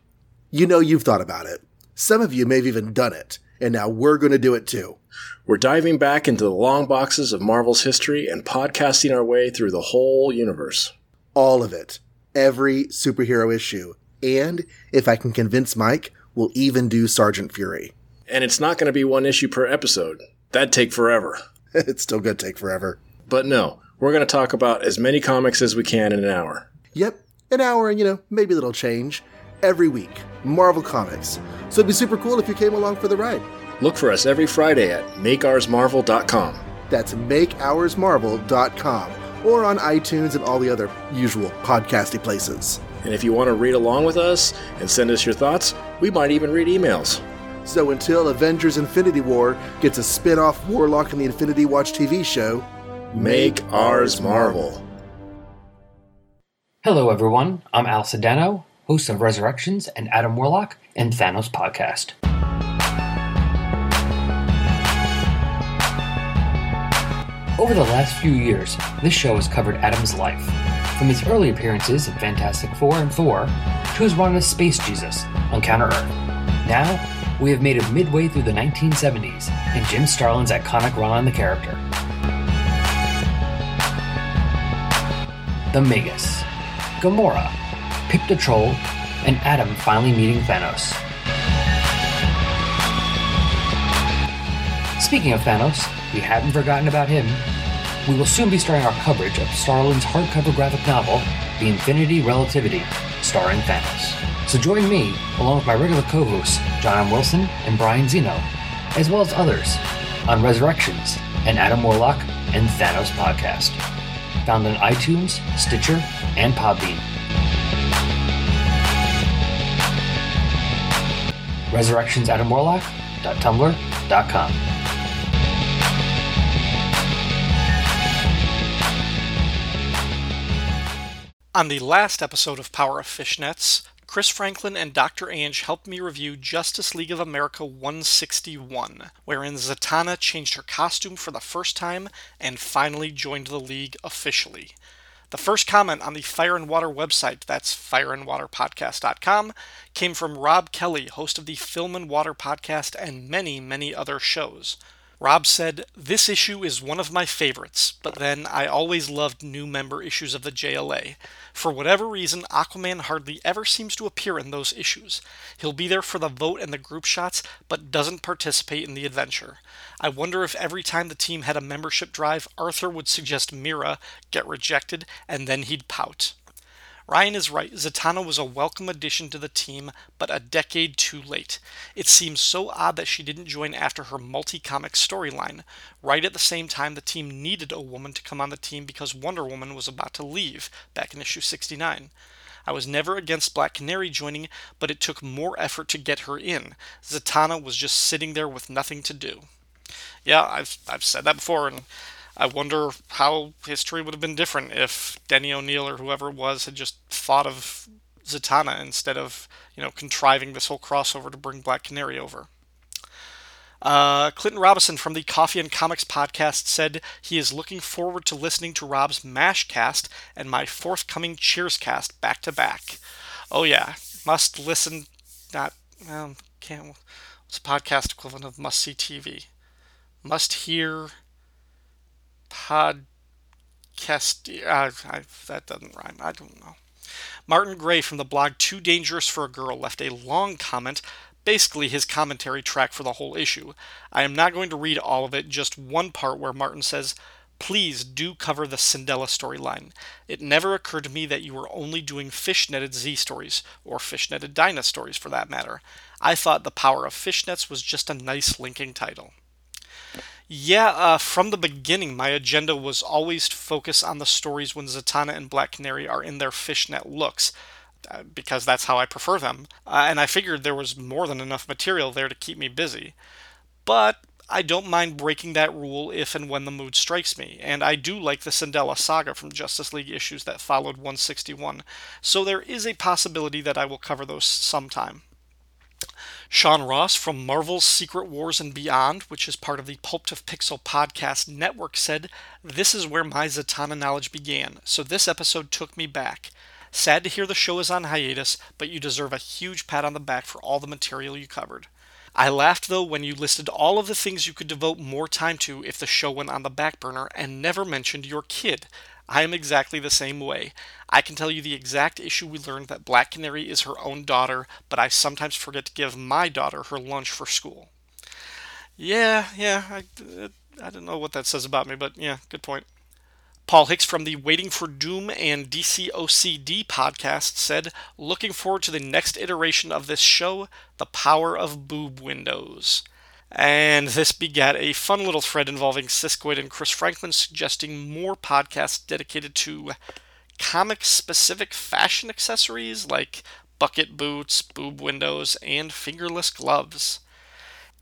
You know you've thought about it. Some of you may have even done it, and now we're going to do it too.
We're diving back into the long boxes of Marvel's history and podcasting our way through the whole universe.
All of it. Every superhero issue. And, if I can convince Mike, we'll even do Sergeant Fury.
And it's not going to be one issue per episode. That'd take forever.
it's still going to take forever.
But no, we're going to talk about as many comics as we can in an hour.
Yep, an hour and, you know, maybe a little change. Every week, Marvel Comics. So it'd be super cool if you came along for the ride.
Look for us every Friday at makeoursmarvel.com.
That's makeoursmarvel.com or on iTunes and all the other usual podcasty places.
And if you want to read along with us and send us your thoughts, we might even read emails.
So until Avengers Infinity War gets a spin off Warlock and the Infinity Watch TV show,
Make ours Marvel.
Hello, everyone. I'm Al Sedano, host of Resurrections and Adam Warlock and Thanos podcast. Over the last few years, this show has covered Adam's life, from his early appearances in Fantastic Four and Thor to his run as Space Jesus on Counter Earth. Now, we have made it midway through the 1970s and Jim Starlin's iconic run on the character. The Magus, Gamora, Pip the Troll, and Adam finally meeting Thanos. Speaking of Thanos, we haven't forgotten about him. We will soon be starting our coverage of Starlin's hardcover graphic novel, The Infinity Relativity, starring Thanos. So join me, along with my regular co-hosts, John Wilson and Brian Zeno, as well as others, on Resurrections, an Adam Warlock and Thanos podcast. Found on iTunes, Stitcher, and Podbean. Resurrections Adam Warlock fishnet.tumblr.com.
On the last episode of Power of Fishnets, Chris Franklin and Dr. Anj helped me review Justice League of America 161, wherein Zatanna changed her costume for the first time and finally joined the League officially. The first comment on the Fire and Water website, that's fireandwaterpodcast.com, came from Rob Kelly, host of the Film and Water podcast and many, many other shows. Rob said, This issue is one of my favorites, but then I always loved new member issues of the JLA. For whatever reason, Aquaman hardly ever seems to appear in those issues. He'll be there for the vote and the group shots, but doesn't participate in the adventure. I wonder if every time the team had a membership drive, Arthur would suggest Mera get rejected, and then he'd pout. Ryan is right. Zatanna was a welcome addition to the team, but a decade too late. It seems so odd that she didn't join after her multi comic storyline, right at the same time the team needed a woman to come on the team because Wonder Woman was about to leave back in issue 69. I was never against Black Canary joining, but it took more effort to get her in. Zatanna was just sitting there with nothing to do. Yeah, I've, I've said that before, and I wonder how history would have been different if Denny O'Neil or whoever it was had just thought of Zatanna instead of, you know, contriving this whole crossover to bring Black Canary over. Uh, Clinton Robinson from the Coffee and Comics podcast said he is looking forward to listening to Rob's MASH cast and my forthcoming Cheers cast back to back. Oh, yeah. Must listen, not, um, can't, what's a podcast equivalent of must see TV? Must hear podcast. Uh, I, that doesn't rhyme. I don't know. Martin Gray from the blog Too Dangerous for a Girl left a long comment, basically his commentary track for the whole issue. I am not going to read all of it, just one part where Martin says, Please do cover the Cinderella storyline. It never occurred to me that you were only doing fishnetted Z stories, or fishnetted Dinah stories for that matter. I thought The Power of Fishnets was just a nice linking title. Yeah, uh, from the beginning, my agenda was always to focus on the stories when Zatanna and Black Canary are in their fishnet looks, uh, because that's how I prefer them. Uh, and I figured there was more than enough material there to keep me busy. But I don't mind breaking that rule if and when the mood strikes me, and I do like the Cinderella saga from Justice League issues that followed 161, so there is a possibility that I will cover those sometime. Sean Ross from Marvel's Secret Wars and Beyond, which is part of the Pulp to Pixel podcast network, said, This is where my Zatanna knowledge began, so this episode took me back. Sad to hear the show is on hiatus, but you deserve a huge pat on the back for all the material you covered. I laughed though when you listed all of the things you could devote more time to if the show went on the back burner and never mentioned your kid. I am exactly the same way. I can tell you the exact issue we learned that Black Canary is her own daughter, but I sometimes forget to give my daughter her lunch for school. Yeah, yeah, I, uh, I don't know what that says about me, but yeah, good point. Paul Hicks from the Waiting for Doom and DCOCD podcast said, Looking forward to the next iteration of this show, The Power of Boob Windows. And this begat a fun little thread involving Siskoid and Chris Franklin suggesting more podcasts dedicated to comic specific fashion accessories like bucket boots, boob windows, and fingerless gloves.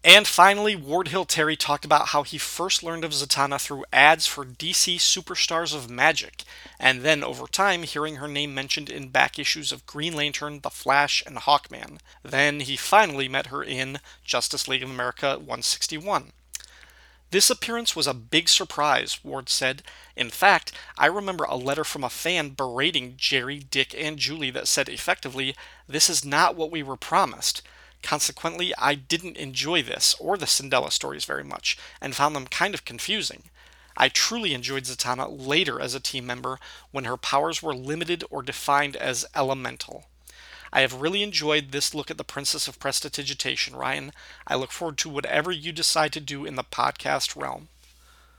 And finally, Ward Hill Terry talked about how he first learned of Zatanna through ads for DC Superstars of Magic, and then over time hearing her name mentioned in back issues of Green Lantern, The Flash, and Hawkman. Then he finally met her in Justice League of America 161. This appearance was a big surprise, Ward said. In fact, I remember a letter from a fan berating Gerry, Dick, and Julie that said effectively, This is not what we were promised. Consequently, I didn't enjoy this or the Cinderella stories very much, and found them kind of confusing. I truly enjoyed Zatanna later as a team member when her powers were limited or defined as elemental. I have really enjoyed this look at the Princess of Prestidigitation, Ryan. I look forward to whatever you decide to do in the podcast realm.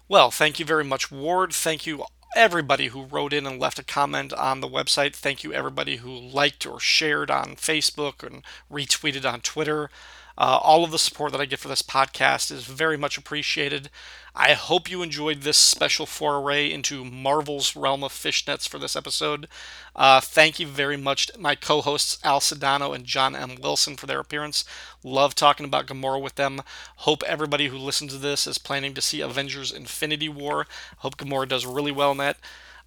Well, thank you very much, Ward. Thank you, everybody who wrote in and left a comment on the website. Thank you, everybody who liked or shared on Facebook and retweeted on Twitter. Uh, all of the support that I get for this podcast is very much appreciated. I hope you enjoyed this special foray into Marvel's realm of fishnets for this episode. Uh, thank you very much to my co hosts Al Sedano and John M. Wilson for their appearance. Love talking about Gamora with them. Hope everybody who listens to this is planning to see Avengers Infinity War. Hope Gamora does really well in that.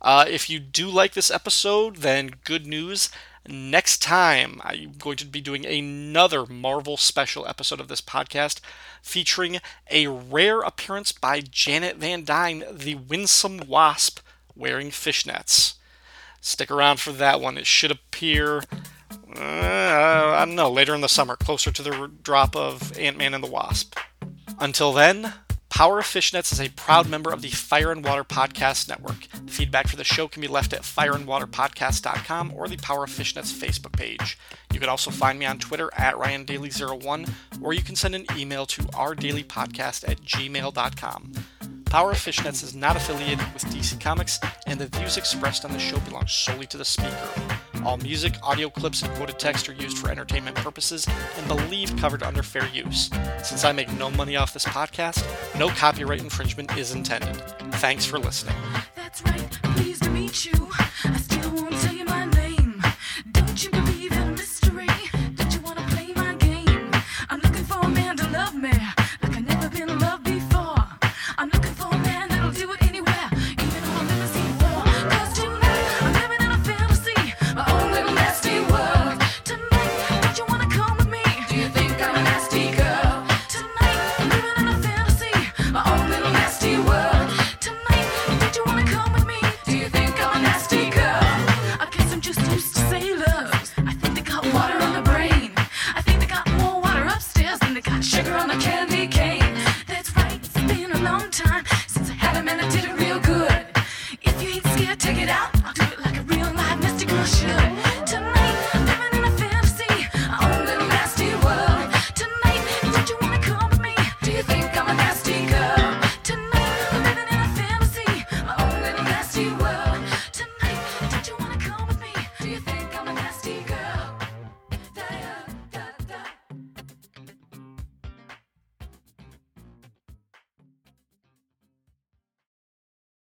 Uh, if you do like this episode, then good news. Next time, I'm going to be doing another Marvel special episode of this podcast featuring a rare appearance by Janet Van Dyne, the winsome wasp wearing fishnets. Stick around for that one. It should appear, uh, I don't know, later in the summer, closer to the drop of Ant Man and the Wasp. Until then, Power of Fishnets is a proud member of the Fire and Water Podcast Network. Feedback for the show can be left at fireandwaterpodcast.com or the Power of Fishnets Facebook page. You can also find me on Twitter at RyanDaly01, or you can send an email to ourdailypodcast at gmail.com. Power of Fishnets is not affiliated with DC Comics, and the views expressed on the show belong solely to the speaker. All music, audio clips, and quoted text are used for entertainment purposes and believed covered under fair use. Since I make no money off this podcast, no copyright infringement is intended. Thanks for listening.
That's right. Pleased to meet you.